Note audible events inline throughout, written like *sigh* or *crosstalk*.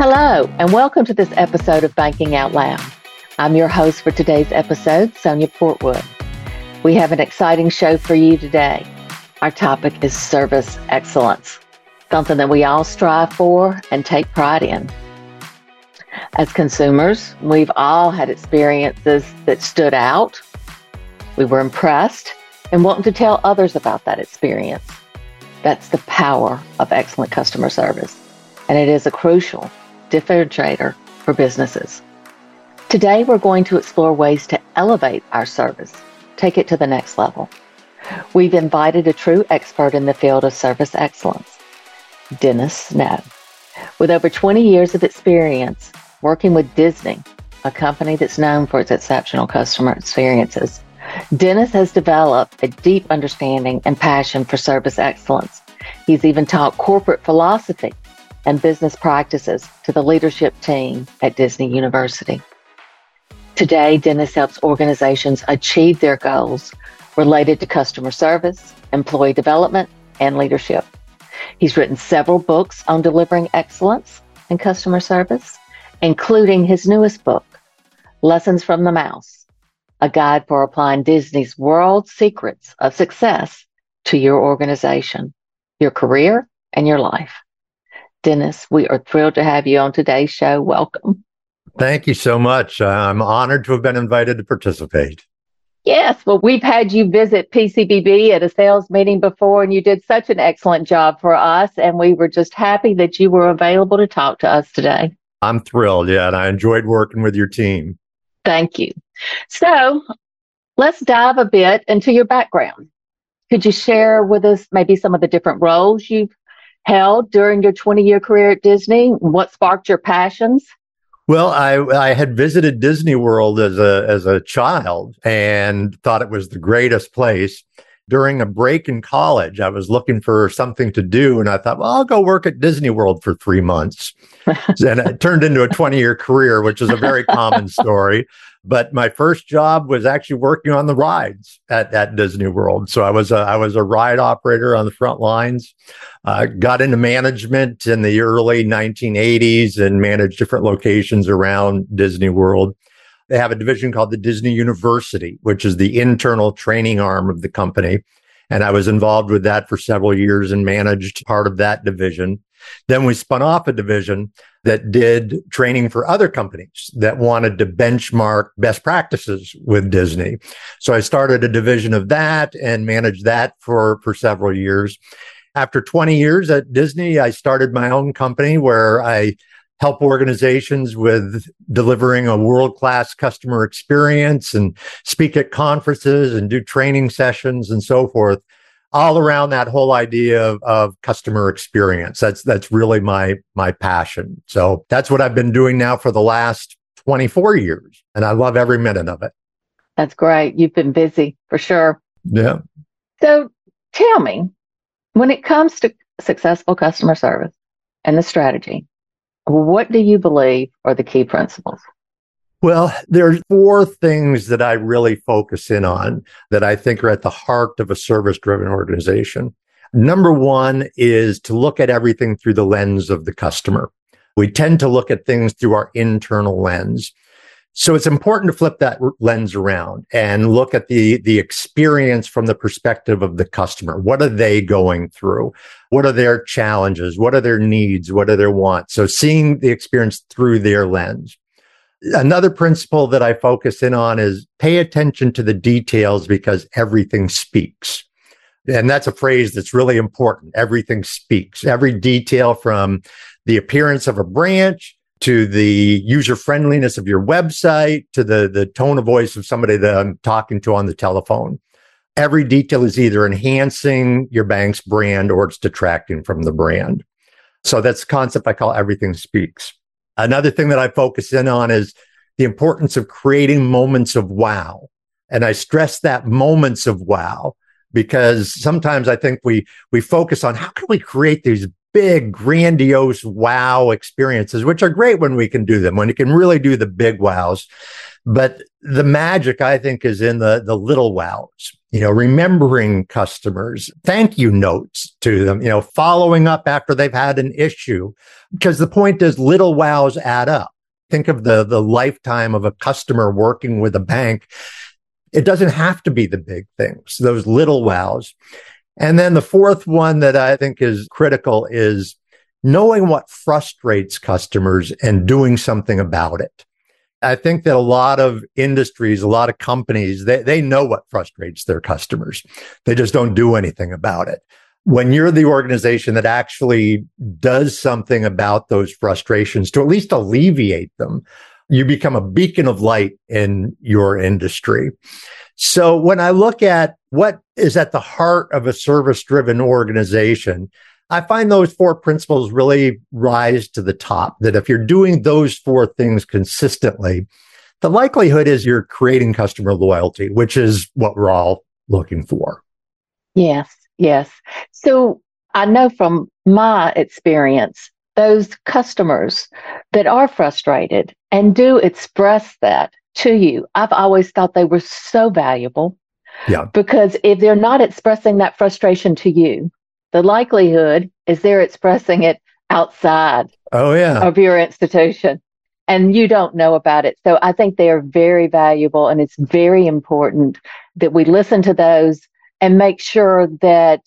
Hello, and welcome to this episode of Banking Out Loud. I'm your host for today's episode, Sonia Portwood. We have an exciting show for you today. Our topic is service excellence, something that we all strive for and take pride in. As consumers, we've all had experiences that stood out. We were impressed and wanted to tell others about that experience. That's the power of excellent customer service, and it is a crucial differentiator for businesses. Today, we're going to explore ways to elevate our service, take it to the next level. We've invited a true expert in the field of service excellence, Dennis Snow. With over 20 years of experience working with Disney, a company that's known for its exceptional customer experiences, Dennis has developed a deep understanding and passion for service excellence. He's even taught corporate philosophy and business practices to the leadership team at Disney University. Today, Dennis helps organizations achieve their goals related to customer service, employee development, and leadership. He's written several books on delivering excellence in customer service, including his newest book, Lessons from the Mouse, a guide for applying Disney's world secrets of success to your organization, your career, and your life. Dennis, we are thrilled to have you on today's show. Welcome. Thank you so much. I'm honored to have been invited to participate. Yes, well, we've had you visit PCBB at a sales meeting before, and you did such an excellent job for us. And we were just happy that you were available to talk to us today. I'm thrilled. Yeah. And I enjoyed working with your team. Thank you. So let's dive a bit into your background. Could you share with us maybe some of the different roles you've held during your 20 year career at Disney? What sparked your passions? Well, I I had visited Disney World as a as a child and thought it was the greatest place. During a break in college, I was looking for something to do, and I thought, well, I'll go work at Disney World for three months, *laughs* and it turned into a twenty year career, which is a very common story. But my first job was actually working on the rides at, at Disney World. So I was a, I was a ride operator on the front lines. Uh, got into management in the early 1980s and managed different locations around Disney World. They have a division called the Disney University, which is the internal training arm of the company. And I was involved with that for several years and managed part of that division. Then we spun off a division that did training for other companies that wanted to benchmark best practices with Disney. So I started a division of that and managed that for, for several years. After 20 years at Disney, I started my own company where I help organizations with delivering a world class customer experience and speak at conferences and do training sessions and so forth all around that whole idea of, of customer experience. That's that's really my my passion. So that's what I've been doing now for the last 24 years. And I love every minute of it. That's great. You've been busy for sure. Yeah. So tell me, when it comes to successful customer service and the strategy, what do you believe are the key principles? Well, there are four things that I really focus in on that I think are at the heart of a service driven organization. Number one is to look at everything through the lens of the customer. We tend to look at things through our internal lens. So it's important to flip that lens around and look at the, the experience from the perspective of the customer. What are they going through? What are their challenges? What are their needs? What are their wants? So seeing the experience through their lens. Another principle that I focus in on is pay attention to the details because everything speaks. And that's a phrase that's really important. Everything speaks. Every detail from the appearance of a branch to the user friendliness of your website to the, the tone of voice of somebody that I'm talking to on the telephone. Every detail is either enhancing your bank's brand or it's detracting from the brand. So that's the concept I call everything speaks. Another thing that I focus in on is the importance of creating moments of wow. And I stress that moments of wow because sometimes I think we, we focus on how can we create these big, grandiose wow experiences, which are great when we can do them, when you can really do the big wows. But the magic, I think, is in the, the little wows. You know, remembering customers, thank you notes to them, you know, following up after they've had an issue. Because the point is little wows add up. Think of the, the lifetime of a customer working with a bank. It doesn't have to be the big things, those little wows. And then the fourth one that I think is critical is knowing what frustrates customers and doing something about it. I think that a lot of industries, a lot of companies, they, they know what frustrates their customers. They just don't do anything about it. When you're the organization that actually does something about those frustrations to at least alleviate them, you become a beacon of light in your industry. So when I look at what is at the heart of a service driven organization, I find those four principles really rise to the top. That if you're doing those four things consistently, the likelihood is you're creating customer loyalty, which is what we're all looking for. Yes, yes. So I know from my experience, those customers that are frustrated and do express that to you, I've always thought they were so valuable. Yeah. Because if they're not expressing that frustration to you, the likelihood is they're expressing it outside oh, yeah. of your institution and you don't know about it. So I think they are very valuable and it's very important that we listen to those and make sure that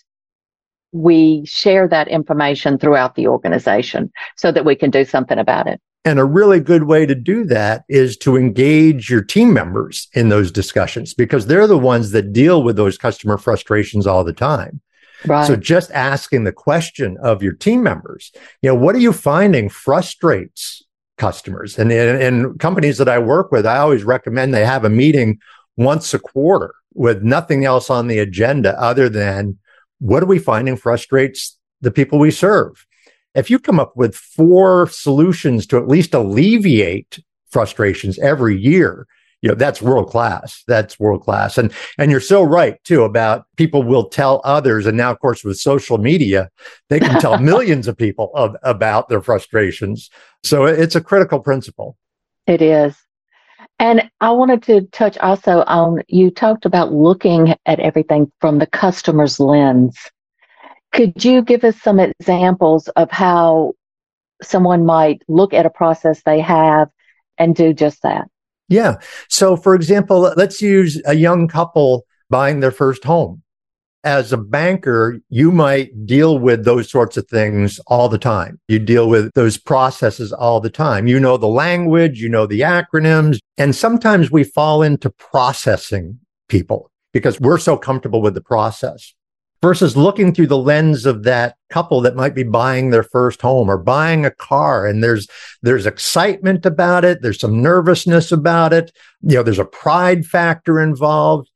we share that information throughout the organization so that we can do something about it. And a really good way to do that is to engage your team members in those discussions because they're the ones that deal with those customer frustrations all the time. Right. So just asking the question of your team members, you know, what are you finding frustrates customers? And in companies that I work with, I always recommend they have a meeting once a quarter with nothing else on the agenda other than what are we finding frustrates the people we serve? If you come up with four solutions to at least alleviate frustrations every year, you know that's world class that's world class and and you're so right too about people will tell others and now of course with social media they can tell *laughs* millions of people of, about their frustrations. So it's a critical principle. It is. And i wanted to touch also on you talked about looking at everything from the customer's lens. Could you give us some examples of how someone might look at a process they have and do just that yeah. So, for example, let's use a young couple buying their first home. As a banker, you might deal with those sorts of things all the time. You deal with those processes all the time. You know the language, you know the acronyms, and sometimes we fall into processing people because we're so comfortable with the process versus looking through the lens of that couple that might be buying their first home or buying a car and there's there's excitement about it there's some nervousness about it you know there's a pride factor involved.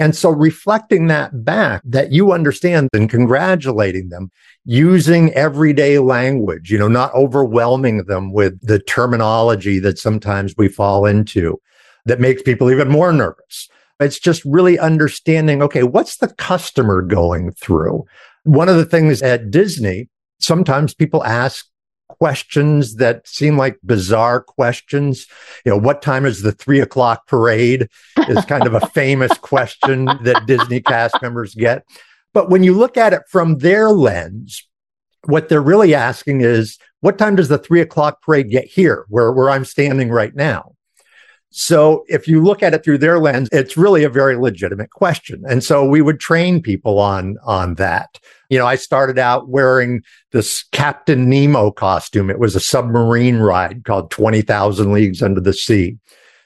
And so reflecting that back that you understand and congratulating them using everyday language you know not overwhelming them with the terminology that sometimes we fall into that makes people even more nervous it's just really understanding, okay, what's the customer going through? One of the things at Disney, sometimes people ask questions that seem like bizarre questions. You know, what time is the three o'clock parade is kind of a *laughs* famous question that Disney cast members get. But when you look at it from their lens, what they're really asking is, what time does the three o'clock parade get here, where, where I'm standing right now? So if you look at it through their lens, it's really a very legitimate question. And so we would train people on, on that. You know, I started out wearing this Captain Nemo costume. It was a submarine ride called 20,000 Leagues Under the Sea.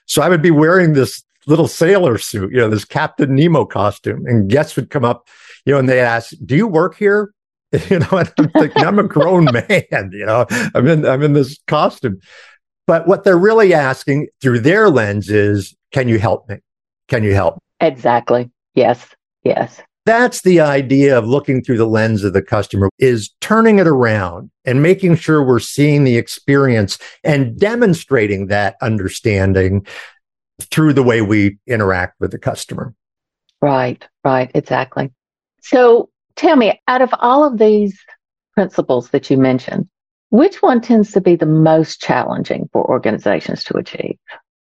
So I would be wearing this little sailor suit, you know, this Captain Nemo costume and guests would come up, you know, and they ask, do you work here? *laughs* You know, I'm thinking, I'm a grown *laughs* man, you know, I'm in, I'm in this costume. But what they're really asking through their lens is, can you help me? Can you help? Exactly. Yes. Yes. That's the idea of looking through the lens of the customer is turning it around and making sure we're seeing the experience and demonstrating that understanding through the way we interact with the customer. Right, right, exactly. So tell me, out of all of these principles that you mentioned, which one tends to be the most challenging for organizations to achieve?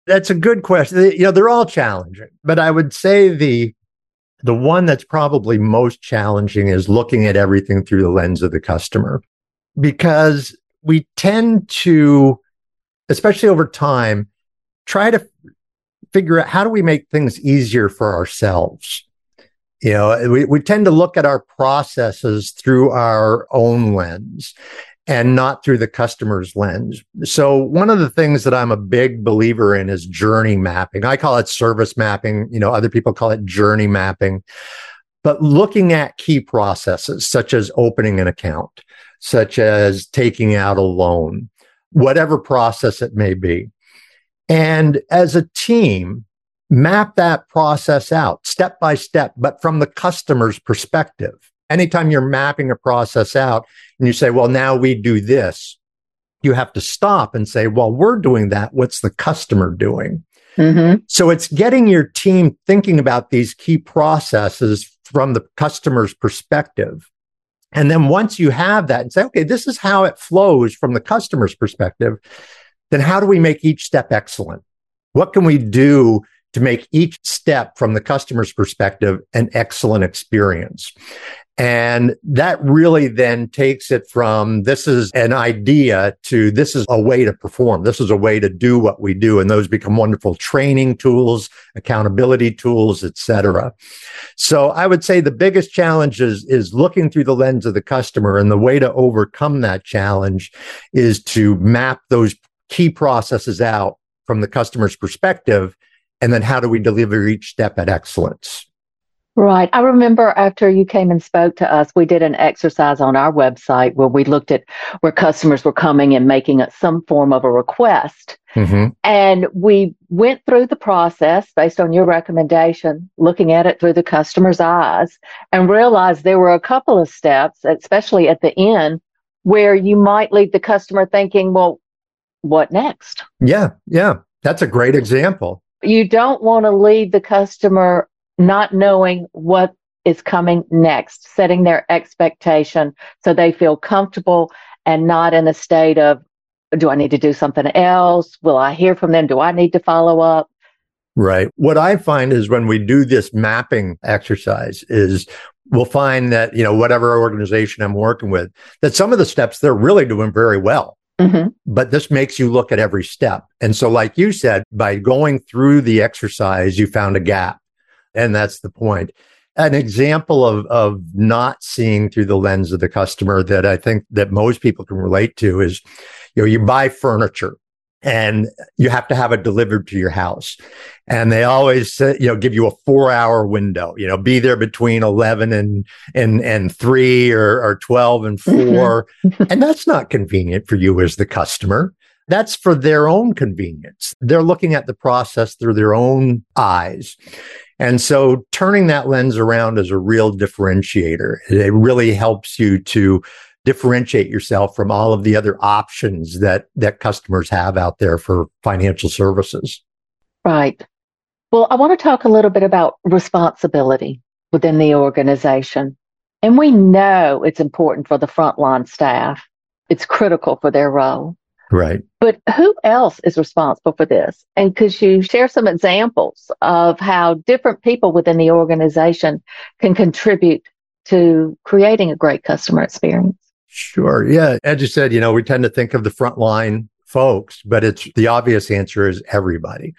That's a good question. You know, they're all challenging, but I would say the The one that's probably most challenging is looking at everything through the lens of the customer because we tend to, especially over time, try to figure out how do we make things easier for ourselves. You know, we, we tend to look at our processes through our own lens and not through the customer's lens. So one of the things that I'm a big believer in is journey mapping. I call it service mapping. You know, other people call it journey mapping, but looking at key processes such as opening an account, such as taking out a loan, whatever process it may be. And as a team, map that process out step by step, but from the customer's perspective. Anytime you're mapping a process out and you say, well, now we do this, you have to stop and say, well, we're doing that. What's the customer doing? Mm-hmm. So it's getting your team thinking about these key processes from the customer's perspective. And then once you have that and say, okay, this is how it flows from the customer's perspective, then how do we make each step excellent? What can we do to make each step from the customer's perspective an excellent experience? And that really then takes it from this is an idea to this is a way to perform. This is a way to do what we do. And those become wonderful training tools, accountability tools, etc. So I would say the biggest challenge is, is looking through the lens of the customer. And the way to overcome that challenge is to map those key processes out from the customer's perspective. And then how do we deliver each step at excellence? Right. I remember after you came and spoke to us, we did an exercise on our website where we looked at where customers were coming and making some form of a request. Mm-hmm. And we went through the process based on your recommendation, looking at it through the customer's eyes, and realized there were a couple of steps, especially at the end, where you might leave the customer thinking, well, what next? Yeah. Yeah. That's a great example. You don't want to leave the customer not knowing what is coming next, setting their expectation so they feel comfortable and not in a state of, do I need to do something else? Will I hear from them? Do I need to follow up? Right. What I find is when we do this mapping exercise is we'll find that, you know, whatever organization I'm working with, that some of the steps they're really doing very well. Mm-hmm. But this makes you look at every step. And so, like you said, by going through the exercise, you found a gap. And that's the point. An example of, of not seeing through the lens of the customer that I think that most people can relate to is, you know, you buy furniture and you have to have it delivered to your house. And they always say, you know, give you a four hour window, you know, be there between 11 and, and, and three or, or 12 and mm-hmm. 4 and that's not convenient for you as the customer. That's for their own convenience. They're looking at the process through their own eyes. And so turning that lens around is a real differentiator. It really helps you to differentiate yourself from all of the other options that, that customers have out there for financial services. Right. Well, I want to talk a little bit about responsibility within the organization. And we know it's important for the frontline staff. It's critical for their role. Right. But who else is responsible for this? And could you share some examples of how different people within the organization can contribute to creating a great customer experience? Sure. Yeah. As you said, you know, we tend to think of the frontline folks, but it's the obvious answer is everybody.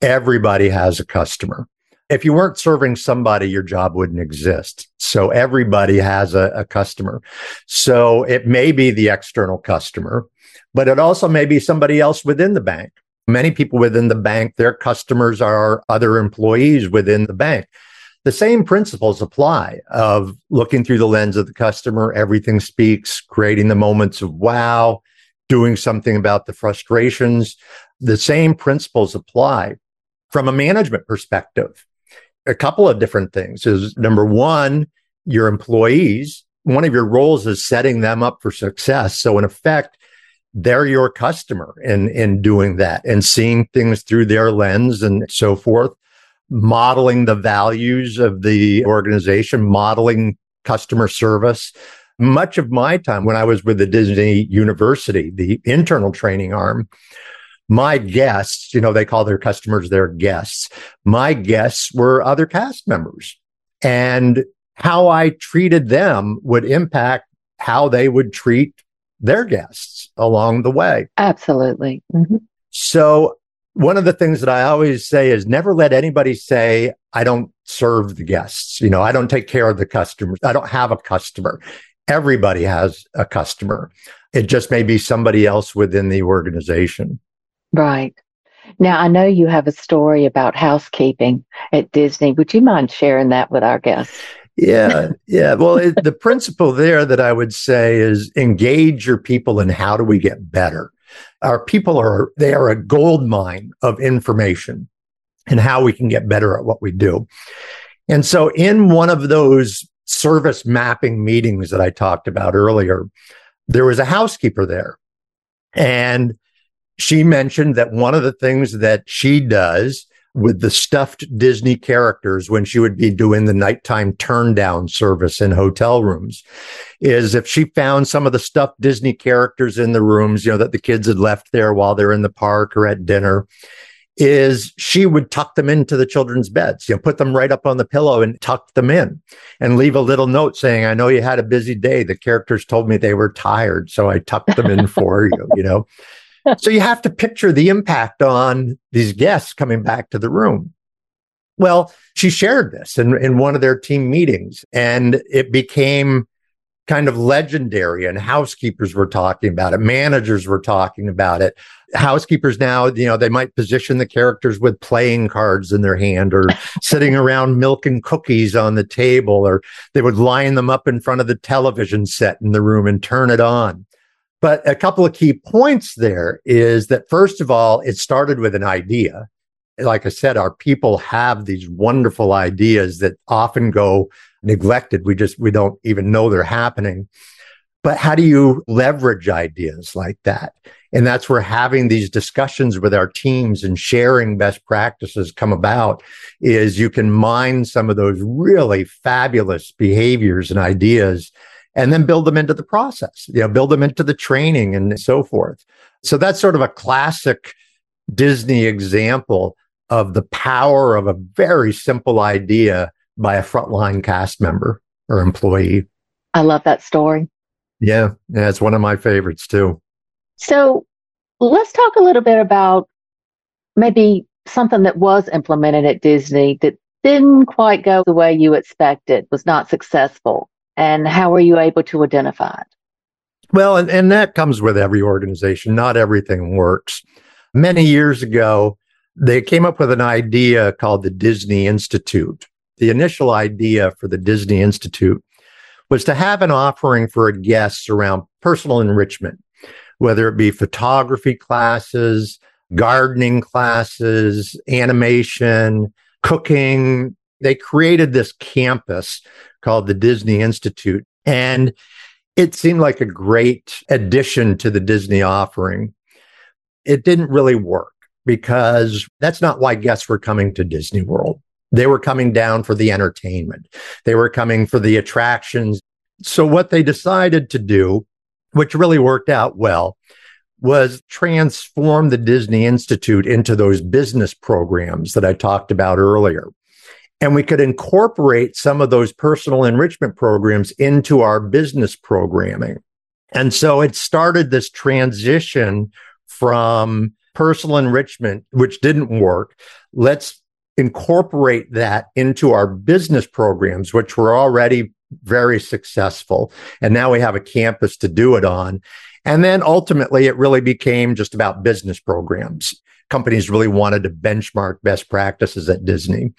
Everybody has a customer. If you weren't serving somebody, your job wouldn't exist. So everybody has a, a customer. So it may be the external customer but it also may be somebody else within the bank. Many people within the bank, their customers are other employees within the bank. The same principles apply of looking through the lens of the customer. Everything speaks, creating the moments of wow, doing something about the frustrations. The same principles apply from a management perspective. A couple of different things is number one, your employees, one of your roles is setting them up for success. So in effect, they're your customer in in doing that and seeing things through their lens and so forth modeling the values of the organization modeling customer service. Much of my time when i was with the disney university the internal training arm my guests you know they call their customers their guests. My guests were other cast members. And how I treated them would impact how they would treat their guests along the way. Absolutely. Mm-hmm. So one of the things that I always say is never let anybody say, I don't serve the guests. You know, I don't take care of the customers. I don't have a customer. Everybody has a customer. It just may be somebody else within the organization. Right. Now, I know you have a story about housekeeping at Disney. Would you mind sharing that with our guests? Yeah, yeah. Well, it, the principle there that I would say is engage your people in how do we get better. Our people are they are a gold mine of information and how we can get better at what we do. And so in one of those service mapping meetings that I talked about earlier, there was a housekeeper there. And she mentioned that one of the things that she does with the stuffed Disney characters when she would be doing the nighttime turn down service in hotel rooms is if she found some of the stuffed Disney characters in the rooms, you know, that the kids had left there while they're in the park or at dinner, is she would tuck them into the children's beds, you know, put them right up on the pillow and tuck them in and leave a little note saying, I know you had a busy day. The characters told me they were tired. So I tucked them in *laughs* for you, you know so you have to picture the impact on these guests coming back to the room. Well, she shared this in, in one of their team meetings and it became kind of legendary and housekeepers were talking about it. Managers were talking about it. Housekeepers now, you know, they might position the characters with playing cards in their hand or *laughs* sitting around milking cookies on the table, or they would line them up in front of the television set in the room and turn it on. But a couple of key points there is that first of all, it started with an idea. Like I said, our people have these wonderful ideas that often go neglected. We just, we don't even know they're happening. But how do you leverage ideas like that? And that's where having these discussions with our teams and sharing best practices come about is you can mine some of those really fabulous behaviors and ideas and then build them into the process, you know, build them into the training and so forth. So that's sort of a classic Disney example of the power of a very simple idea by a frontline cast member or employee. I love that story. Yeah, yeah, it's one of my favorites too. So let's talk a little bit about maybe something that was implemented at Disney that didn't quite go the way you expected, was not successful and how are you able to identify it? Well, and, and that comes with every organization. Not everything works. Many years ago, they came up with an idea called the Disney Institute. The initial idea for the Disney Institute was to have an offering for guests around personal enrichment, whether it be photography classes, gardening classes, animation, cooking. They created this campus called the Disney Institute. And it seemed like a great addition to the Disney offering. It didn't really work because that's not why guests were coming to Disney World. They were coming down for the entertainment. They were coming for the attractions. So what they decided to do, which really worked out well, was transform the Disney Institute into those business programs that I talked about earlier. And we could incorporate some of those personal enrichment programs into our business programming. And so it started this transition from personal enrichment, which didn't work. Let's incorporate that into our business programs, which were already very successful. And now we have a campus to do it on. And then ultimately, it really became just about business programs. Companies really wanted to benchmark best practices at Disney.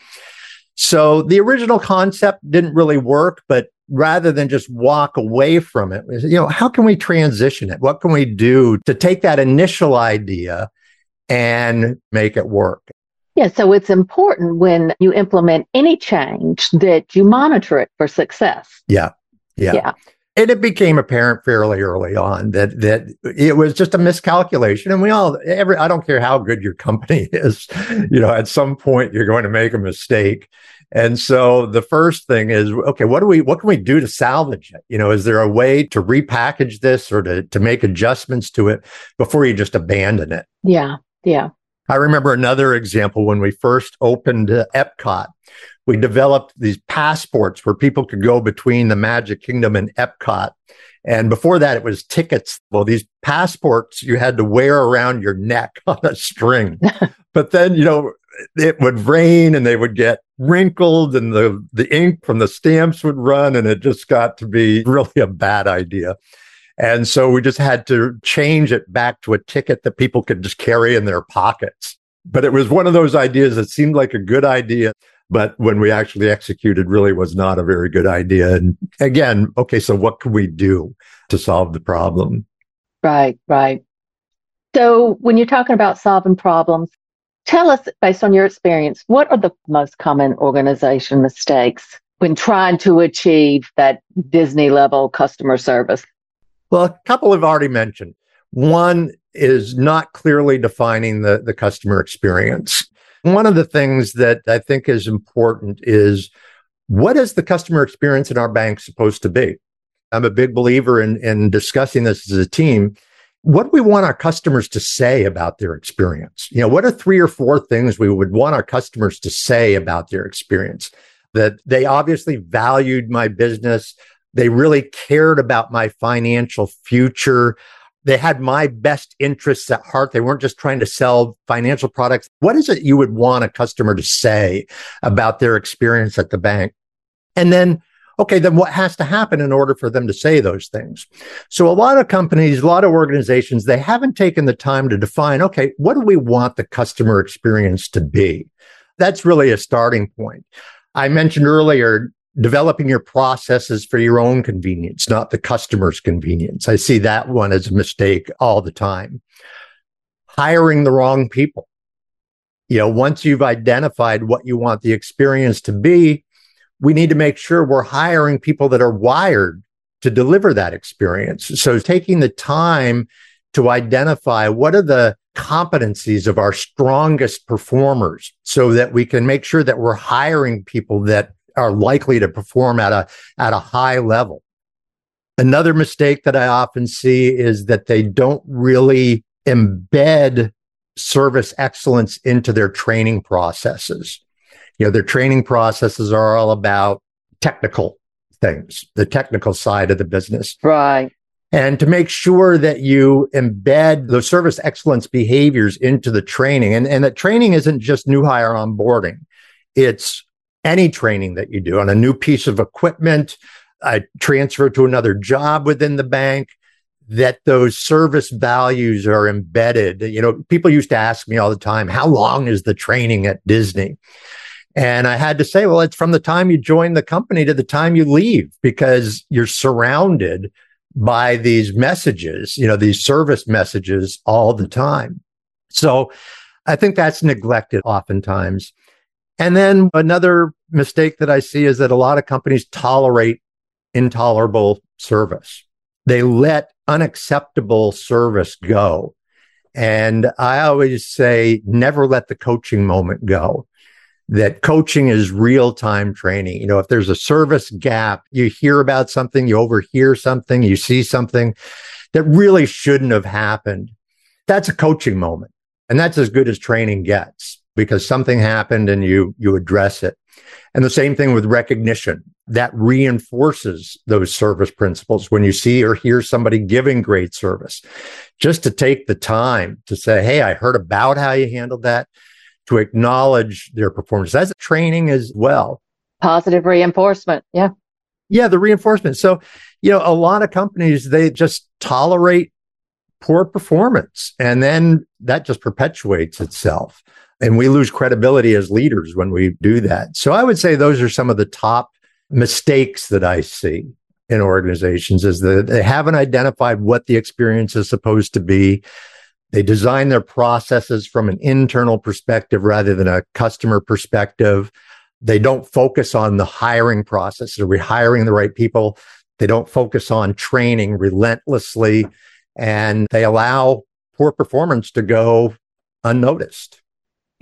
So the original concept didn't really work, but rather than just walk away from it, you know, how can we transition it? What can we do to take that initial idea and make it work? Yeah, so it's important when you implement any change that you monitor it for success. Yeah. Yeah. Yeah. And it became apparent fairly early on that that it was just a miscalculation. And we all every I don't care how good your company *laughs* is, you know, at some point you're going to make a mistake. And so the first thing is, okay, what do we what can we do to salvage it? You know, is there a way to repackage this or to to make adjustments to it before you just abandon it? Yeah. Yeah. I remember another example when we first opened uh, Epcot. We developed these passports where people could go between the Magic Kingdom and Epcot. And before that, it was tickets. Well, these passports you had to wear around your neck *laughs* on a string. *laughs* but then, you know, it would rain and they would get wrinkled and the, the ink from the stamps would run. And it just got to be *laughs* really a bad idea. And so we just had to change it back to a ticket that people could just carry in their pockets. But it was one of those ideas that seemed like a good idea. But when we actually executed, really was not a very good idea. And again, okay, so what can we do to solve the problem? Right, right. So when you're talking about solving problems, tell us, based on your experience, what are the most common organization mistakes when trying to achieve that Disney level customer service? Well, a couple have already mentioned. One is not clearly defining the, the customer experience. One of the things that I think is important is what is the customer experience in our bank supposed to be? I'm a big believer in, in discussing this as a team. What do we want our customers to say about their experience? You know, what are three or four things we would want our customers to say about their experience? That they obviously valued my business. They really cared about my financial future. They had my best interests at heart. They weren't just trying to sell financial products. What is it you would want a customer to say about their experience at the bank? And then, okay, then what has to happen in order for them to say those things? So a lot of companies, a lot of organizations, they haven't taken the time to define, okay, what do we want the customer experience to be? That's really a starting point. I mentioned earlier, developing your processes for your own convenience, not the customer's convenience. I see that one as a mistake all the time. Hiring the wrong people. You know, once you've identified what you want the experience to be, we need to make sure we're hiring people that are wired to deliver that experience. So taking the time to identify what are the competencies of our strongest performers so that we can make sure that we're hiring people that are likely to perform at a at a high level. Another mistake that I often see is that they don't really embed service excellence into their training processes. You know, their training processes are all about technical things, the technical side of the business. Right. And to make sure that you embed those service excellence behaviors into the training and, and that training isn't just new hire onboarding. It's any training that you do on a new piece of equipment, a transfer to another job within the bank, that those service values are embedded. You know, people used to ask me all the time, how long is the training at Disney? And I had to say, well, it's from the time you join the company to the time you leave because you're surrounded by these messages, you know, these service messages all the time. So I think that's neglected oftentimes. And then another mistake that I see is that a lot of companies tolerate intolerable service. They let unacceptable service go. And I always say, never let the coaching moment go. That coaching is real time training. You know, if there's a service gap, you hear about something, you overhear something, you see something that really shouldn't have happened. That's a coaching moment. And that's as good as training gets because something happened and you you address it. And the same thing with recognition. That reinforces those service principles when you see or hear somebody giving great service. Just to take the time to say, Hey, I heard about how you handled that, to acknowledge their performance. That's training as well. Positive reinforcement. Yeah. Yeah, the reinforcement. So, you know, a lot of companies, they just tolerate poor performance and then that just perpetuates itself. And we lose credibility as leaders when we do that. So I would say those are some of the top mistakes that I see in organizations is that they haven't identified what the experience is supposed to be. They design their processes from an internal perspective rather than a customer perspective. They don't focus on the hiring process. Are we hiring the right people? They don't focus on training relentlessly and they allow poor performance to go unnoticed.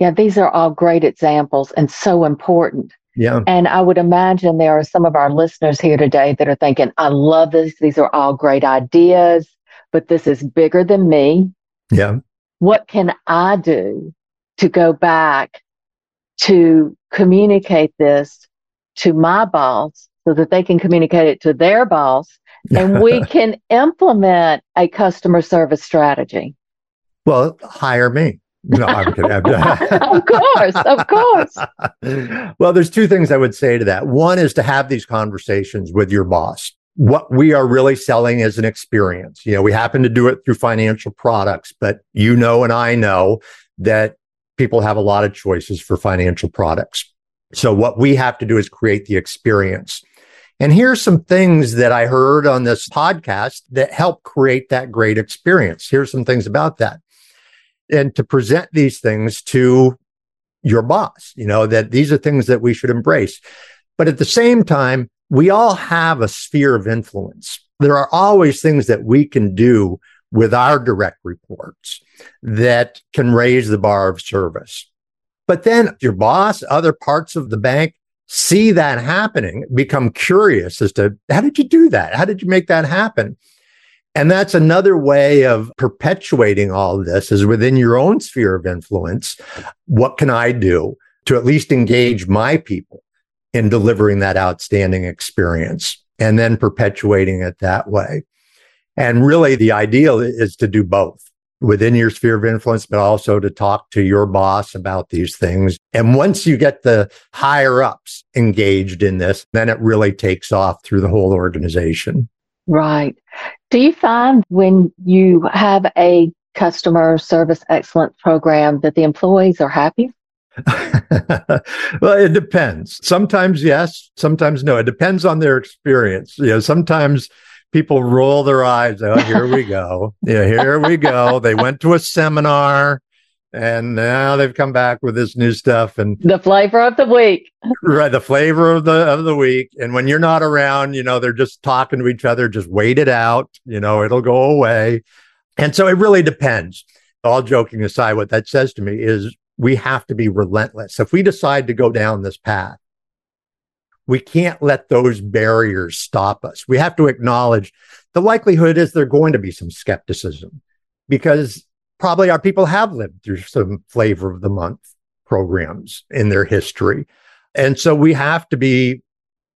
Yeah, these are all great examples and so important. Yeah. And I would imagine there are some of our listeners here today that are thinking, I love this. These are all great ideas, but this is bigger than me. Yeah. What can I do to go back to communicate this to my boss so that they can communicate it to their boss and *laughs* we can implement a customer service strategy. Well, hire me. No, I'm kidding. *laughs* of course, of course. *laughs* well, there's two things I would say to that. One is to have these conversations with your boss. What we are really selling is an experience. You know, we happen to do it through financial products, but you know, and I know that people have a lot of choices for financial products. So what we have to do is create the experience. And here's some things that I heard on this podcast that help create that great experience. Here's some things about that. And to present these things to your boss, you know, that these are things that we should embrace. But at the same time, we all have a sphere of influence. There are always things that we can do with our direct reports that can raise the bar of service. But then your boss, other parts of the bank see that happening, become curious as to how did you do that? How did you make that happen? And that's another way of perpetuating all of this is within your own sphere of influence. What can I do to at least engage my people in delivering that outstanding experience and then perpetuating it that way? And really the ideal is to do both within your sphere of influence, but also to talk to your boss about these things. And once you get the higher ups engaged in this, then it really takes off through the whole organization. Right. Do you find when you have a customer service excellence program that the employees are happy? *laughs* well, it depends. Sometimes yes, sometimes no. It depends on their experience. You know, sometimes people roll their eyes. Oh, here we go. Yeah, here we go. They went to a seminar and now they've come back with this new stuff and the flavor of the week. right, the flavor of the of the week. And when you're not around, you know, they're just talking to each other, just wait it out, you know, it'll go away. And so it really depends. All joking aside, what that says to me is we have to be relentless. If we decide to go down this path, we can't let those barriers stop us. We have to acknowledge the likelihood is there going to be some skepticism because probably our people have lived through some flavor of the month programs in their history. And so we have to be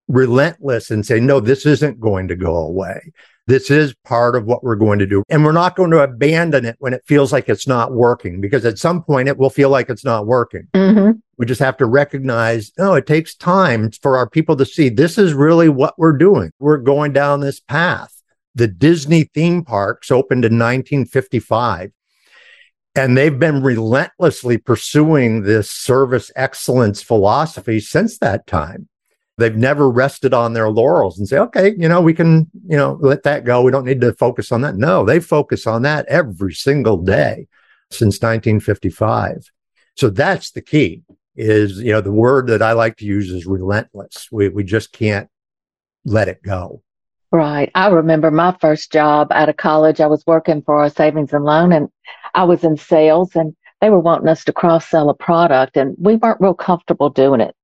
relentless and say, no, this isn't going to go away. This is part of what we're going to do. And we're not going to abandon it when it feels like it's not working because at some point it will feel like it's not working. Mm-hmm. We just have to recognize, no, it takes time for our people to see this is really what we're doing. We're going down this path. The Disney theme parks opened in 1955 and they've been relentlessly pursuing this service excellence philosophy since that time. They've never rested on their laurels and say, okay, you know, we can, you know, let that go. We don't need to focus on that. No, they focus on that every single day since 1955. So that's the key is, you know, the word that I like to use is relentless. We, we just can't let it go. Right. I remember my first job out of college. I was working for a savings and loan and I was in sales and they were wanting us to cross sell a product and we weren't real comfortable doing it.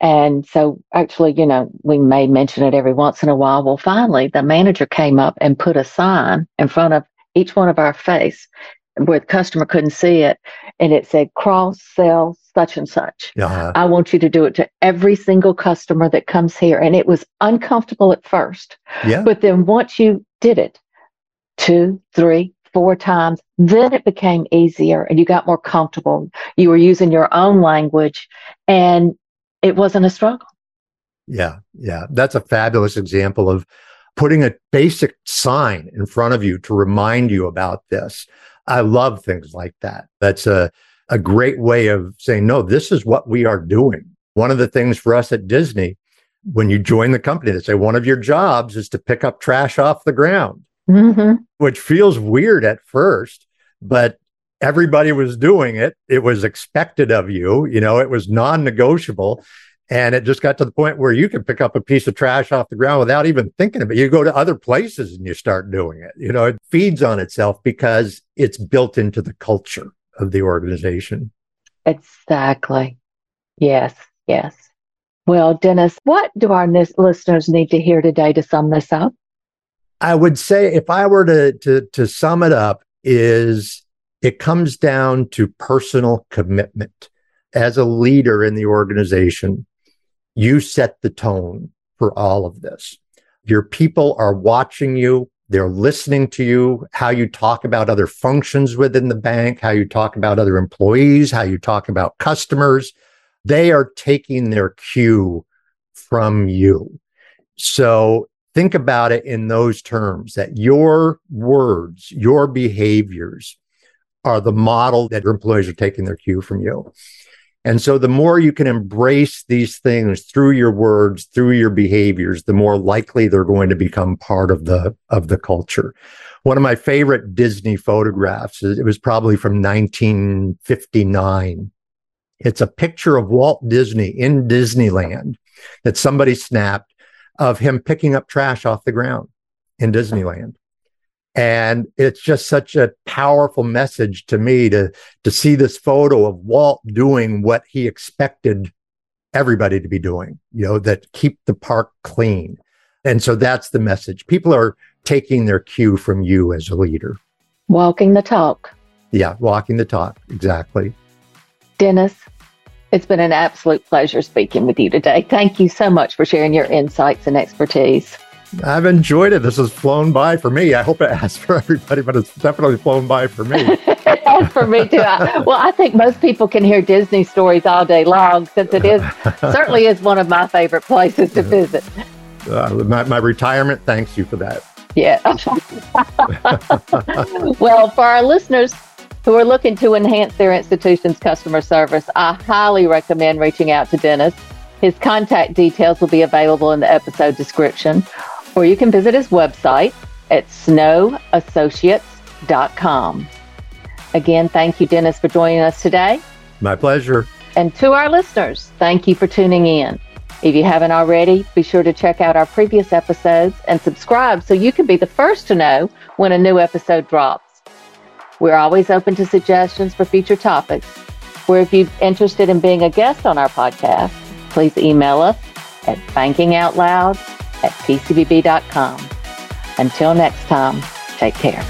And so actually, you know, we may mention it every once in a while. Well, finally, the manager came up and put a sign in front of each one of our face where the customer couldn't see it. And it said cross sell such and such. Uh-huh. I want you to do it to every single customer that comes here. And it was uncomfortable at first. Yeah. But then once you did it two, three, four times, then it became easier and you got more comfortable. You were using your own language and it wasn't a struggle. Yeah, yeah. That's a fabulous example of putting a basic sign in front of you to remind you about this. I love things like that. That's a, a great way of saying, no, this is what we are doing. One of the things for us at Disney, when you join the company, they say one of your jobs is to pick up trash off the ground, mm-hmm. which feels weird at first, but everybody was doing it. It was expected of you. You know, it was non negotiable. And it just got to the point where you could pick up a piece of trash off the ground without even thinking of it. You go to other places and you start doing it. You know, it feeds on itself because it's built into the culture of the organization. Exactly. Yes. Yes. Well, Dennis, what do our listeners need to hear today to sum this up? I would say if I were to, to, to sum it up is It comes down to personal commitment. As a leader in the organization, you set the tone for all of this. Your people are watching you. They're listening to you, how you talk about other functions within the bank, how you talk about other employees, how you talk about customers. They are taking their cue from you. So think about it in those terms that your words, your behaviors are the model that your employees are taking their cue from you. And so the more you can embrace these things through your words, through your behaviors, the more likely they're going to become part of the, of the culture. One of my favorite Disney photographs, it was probably from 1959. It's a picture of Walt Disney in Disneyland that somebody snapped of him picking up trash off the ground in Disneyland. And it's just such a powerful message to me to, to see this photo of Walt doing what he expected everybody to be doing, you know, that keep the park clean. And so that's the message. People are taking their cue from you as a leader. Walking the talk. Yeah, walking the talk. Exactly. Dennis, it's been an absolute pleasure speaking with you today. Thank you so much for sharing your insights and expertise. I've enjoyed it. This has flown by for me. I hope it has *laughs* for everybody, but it's definitely flown by for me. *laughs* for me too. I, well, I think most people can hear Disney stories all day long, since it is *laughs* certainly is one of my favorite places to visit. Uh, my, my retirement thanks you for that. Yeah. well, for our listeners, who are looking to enhance their institution's customer service, I highly recommend reaching out to Dennis. His contact details will be available in the episode description, or you can visit his website at snowassociates.com. Again, thank you, Dennis, for joining us today. My pleasure. And to our listeners, thank you for tuning in. If you haven't already, be sure to check out our previous episodes and subscribe so you can be the first to know when a new episode drops. We're always open to suggestions for future topics. Where if you're interested in being a guest on our podcast, please email us at bankingoutloud at pcbb.com. Until next time, take care.